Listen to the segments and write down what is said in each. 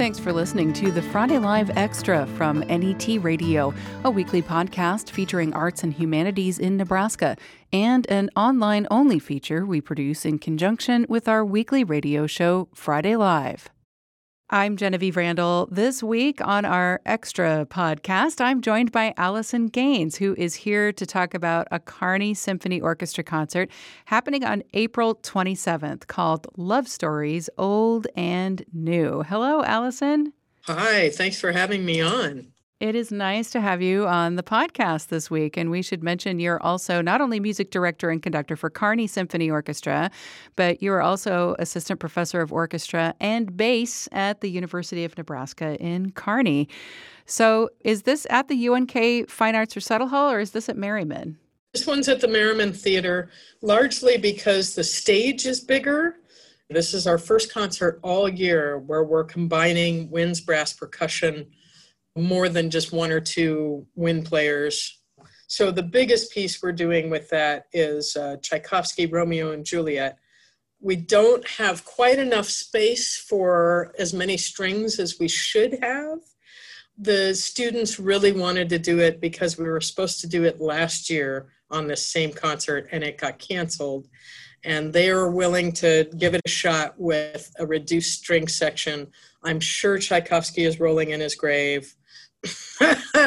Thanks for listening to the Friday Live Extra from NET Radio, a weekly podcast featuring arts and humanities in Nebraska, and an online only feature we produce in conjunction with our weekly radio show, Friday Live. I'm Genevieve Randall. This week on our extra podcast, I'm joined by Alison Gaines, who is here to talk about a Kearney Symphony Orchestra concert happening on April 27th called Love Stories Old and New. Hello, Alison. Hi, thanks for having me on. It is nice to have you on the podcast this week. And we should mention you're also not only music director and conductor for Kearney Symphony Orchestra, but you are also assistant professor of orchestra and bass at the University of Nebraska in Kearney. So is this at the UNK Fine Arts Recital Hall or is this at Merryman? This one's at the Merryman Theater, largely because the stage is bigger. This is our first concert all year where we're combining winds, brass, percussion more than just one or two wind players. So the biggest piece we're doing with that is uh, Tchaikovsky Romeo and Juliet. We don't have quite enough space for as many strings as we should have. The students really wanted to do it because we were supposed to do it last year on this same concert and it got canceled. And they are willing to give it a shot with a reduced string section. I'm sure Tchaikovsky is rolling in his grave.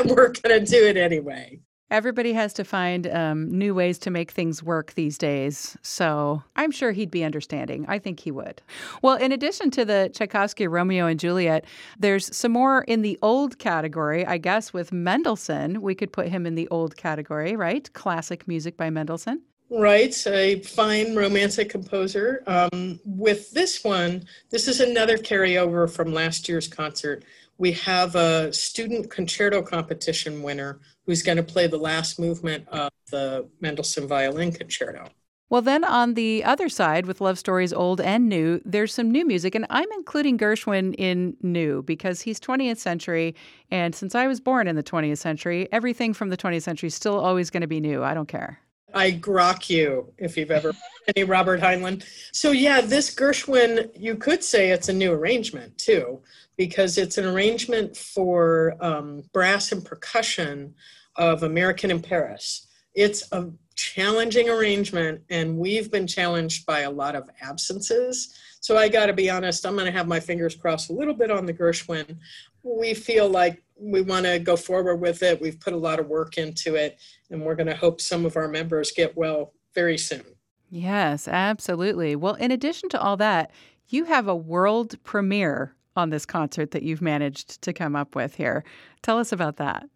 we're going to do it anyway. Everybody has to find um, new ways to make things work these days. So I'm sure he'd be understanding. I think he would. Well, in addition to the Tchaikovsky Romeo and Juliet, there's some more in the old category, I guess, with Mendelssohn. We could put him in the old category, right? Classic music by Mendelssohn. Right, a fine romantic composer. Um, with this one, this is another carryover from last year's concert we have a student concerto competition winner who's going to play the last movement of the Mendelssohn Violin Concerto. Well, then on the other side, with Love Stories Old and New, there's some new music. And I'm including Gershwin in new because he's 20th century. And since I was born in the 20th century, everything from the 20th century is still always going to be new. I don't care. I grok you if you've ever any Robert Heinlein. So yeah, this Gershwin, you could say it's a new arrangement too because it's an arrangement for um, brass and percussion of American in Paris. It's a challenging arrangement, and we've been challenged by a lot of absences. So I got to be honest, I'm going to have my fingers crossed a little bit on the Gershwin. We feel like we want to go forward with it. We've put a lot of work into it, and we're going to hope some of our members get well very soon. Yes, absolutely. Well, in addition to all that, you have a world premiere on this concert that you've managed to come up with here. Tell us about that.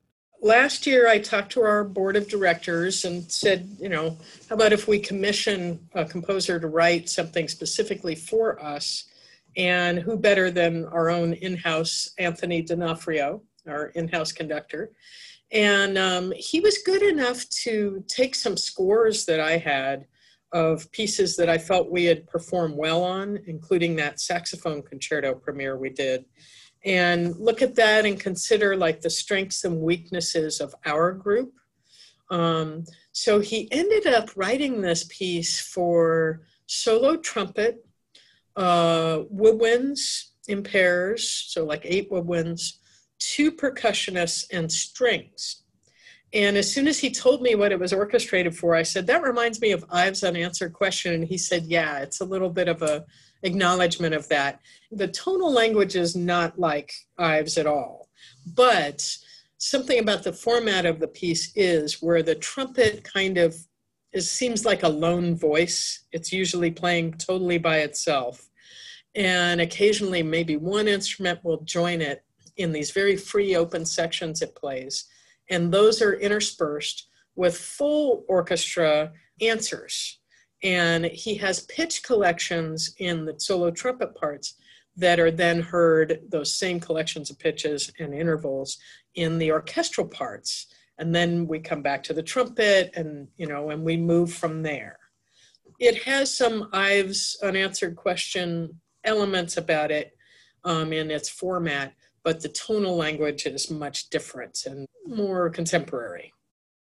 Last year, I talked to our board of directors and said, you know, how about if we commission a composer to write something specifically for us? And who better than our own in house Anthony D'Onofrio, our in house conductor? And um, he was good enough to take some scores that I had of pieces that I felt we had performed well on, including that saxophone concerto premiere we did, and look at that and consider like the strengths and weaknesses of our group. Um, so he ended up writing this piece for solo trumpet, uh, woodwinds in pairs, so like eight woodwinds, two percussionists, and strings. And as soon as he told me what it was orchestrated for, I said, that reminds me of Ives' unanswered question. And he said, yeah, it's a little bit of a acknowledgement of that. The tonal language is not like Ives at all, but something about the format of the piece is where the trumpet kind of is, seems like a lone voice. It's usually playing totally by itself. And occasionally, maybe one instrument will join it in these very free open sections it plays and those are interspersed with full orchestra answers. And he has pitch collections in the solo trumpet parts that are then heard, those same collections of pitches and intervals in the orchestral parts. And then we come back to the trumpet and, you know, and we move from there. It has some Ives unanswered question elements about it um, in its format, but the tonal language is much different and more contemporary.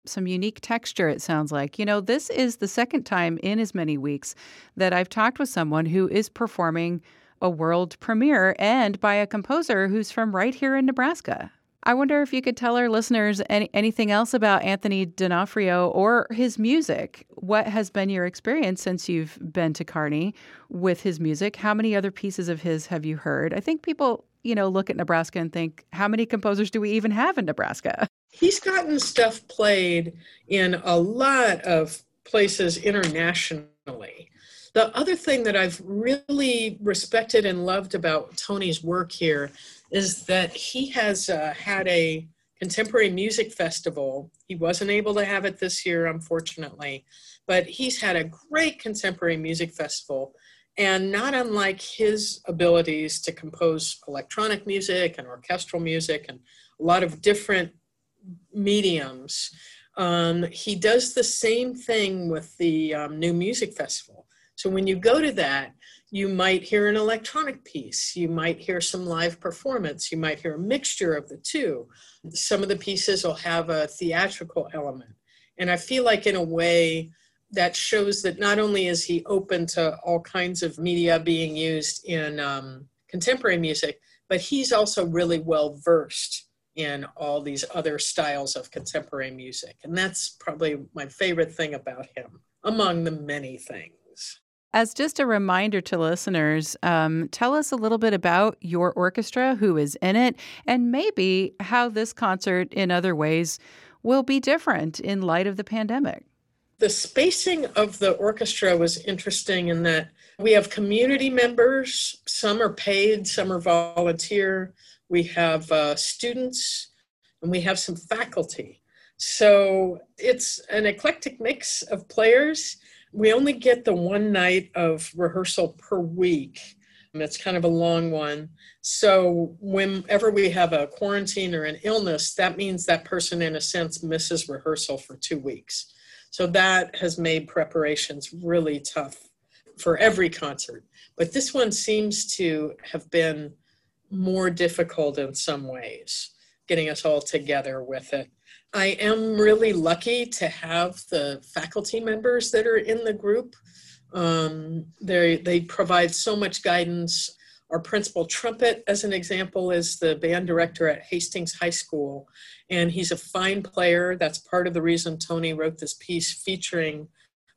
Some unique texture, it sounds like. You know, this is the second time in as many weeks that I've talked with someone who is performing a world premiere and by a composer who's from right here in Nebraska. I wonder if you could tell our listeners any, anything else about Anthony D'Onofrio or his music. What has been your experience since you've been to Kearney with his music? How many other pieces of his have you heard? I think people, you know, look at Nebraska and think, how many composers do we even have in Nebraska? He's gotten stuff played in a lot of places internationally. The other thing that I've really respected and loved about Tony's work here is that he has uh, had a contemporary music festival. He wasn't able to have it this year, unfortunately, but he's had a great contemporary music festival. And not unlike his abilities to compose electronic music and orchestral music and a lot of different mediums, um, he does the same thing with the um, New Music Festival. So when you go to that, you might hear an electronic piece, you might hear some live performance, you might hear a mixture of the two. Some of the pieces will have a theatrical element. And I feel like, in a way, that shows that not only is he open to all kinds of media being used in um, contemporary music, but he's also really well versed in all these other styles of contemporary music. And that's probably my favorite thing about him, among the many things. As just a reminder to listeners, um, tell us a little bit about your orchestra, who is in it, and maybe how this concert, in other ways, will be different in light of the pandemic. The spacing of the orchestra was interesting in that we have community members, some are paid, some are volunteer we have uh, students, and we have some faculty. So it's an eclectic mix of players. We only get the one night of rehearsal per week. And it's kind of a long one. So whenever we have a quarantine or an illness, that means that person, in a sense, misses rehearsal for two weeks. So that has made preparations really tough for every concert. But this one seems to have been more difficult in some ways, getting us all together with it. I am really lucky to have the faculty members that are in the group. Um, they, they provide so much guidance. Our principal trumpet, as an example, is the band director at Hastings High School, and he's a fine player. That's part of the reason Tony wrote this piece featuring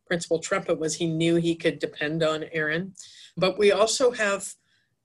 principal trumpet was he knew he could depend on Aaron. But we also have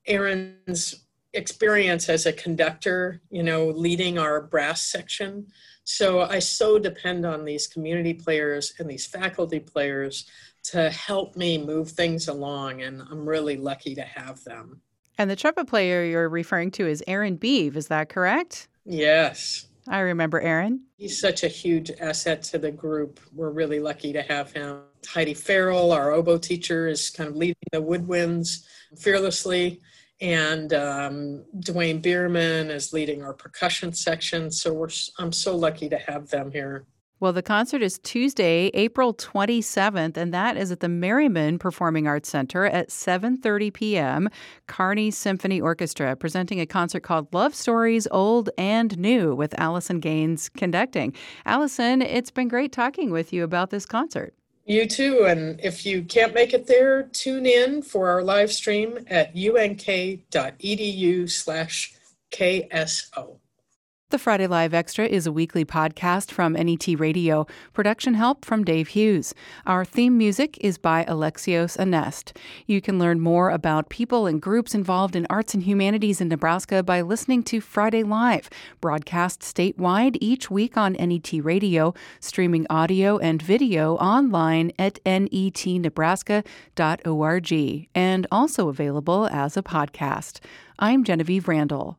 Aaron's experience as a conductor, you know, leading our brass section. So I so depend on these community players and these faculty players to help me move things along, and I'm really lucky to have them. And the trumpet player you're referring to is Aaron Beeve, is that correct? Yes. I remember Aaron. He's such a huge asset to the group. We're really lucky to have him. Heidi Farrell, our oboe teacher, is kind of leading the woodwinds fearlessly and um, Dwayne Bierman is leading our percussion section. So we're I'm so lucky to have them here. Well, the concert is Tuesday, April 27th, and that is at the Merryman Performing Arts Center at 7:30 p.m. Kearney Symphony Orchestra presenting a concert called Love Stories Old and New with Alison Gaines conducting. Alison, it's been great talking with you about this concert. You too. And if you can't make it there, tune in for our live stream at unk.edu slash KSO. The Friday Live Extra is a weekly podcast from NET Radio. Production help from Dave Hughes. Our theme music is by Alexios Anest. You can learn more about people and groups involved in arts and humanities in Nebraska by listening to Friday Live, broadcast statewide each week on NET Radio, streaming audio and video online at netnebraska.org, and also available as a podcast. I'm Genevieve Randall.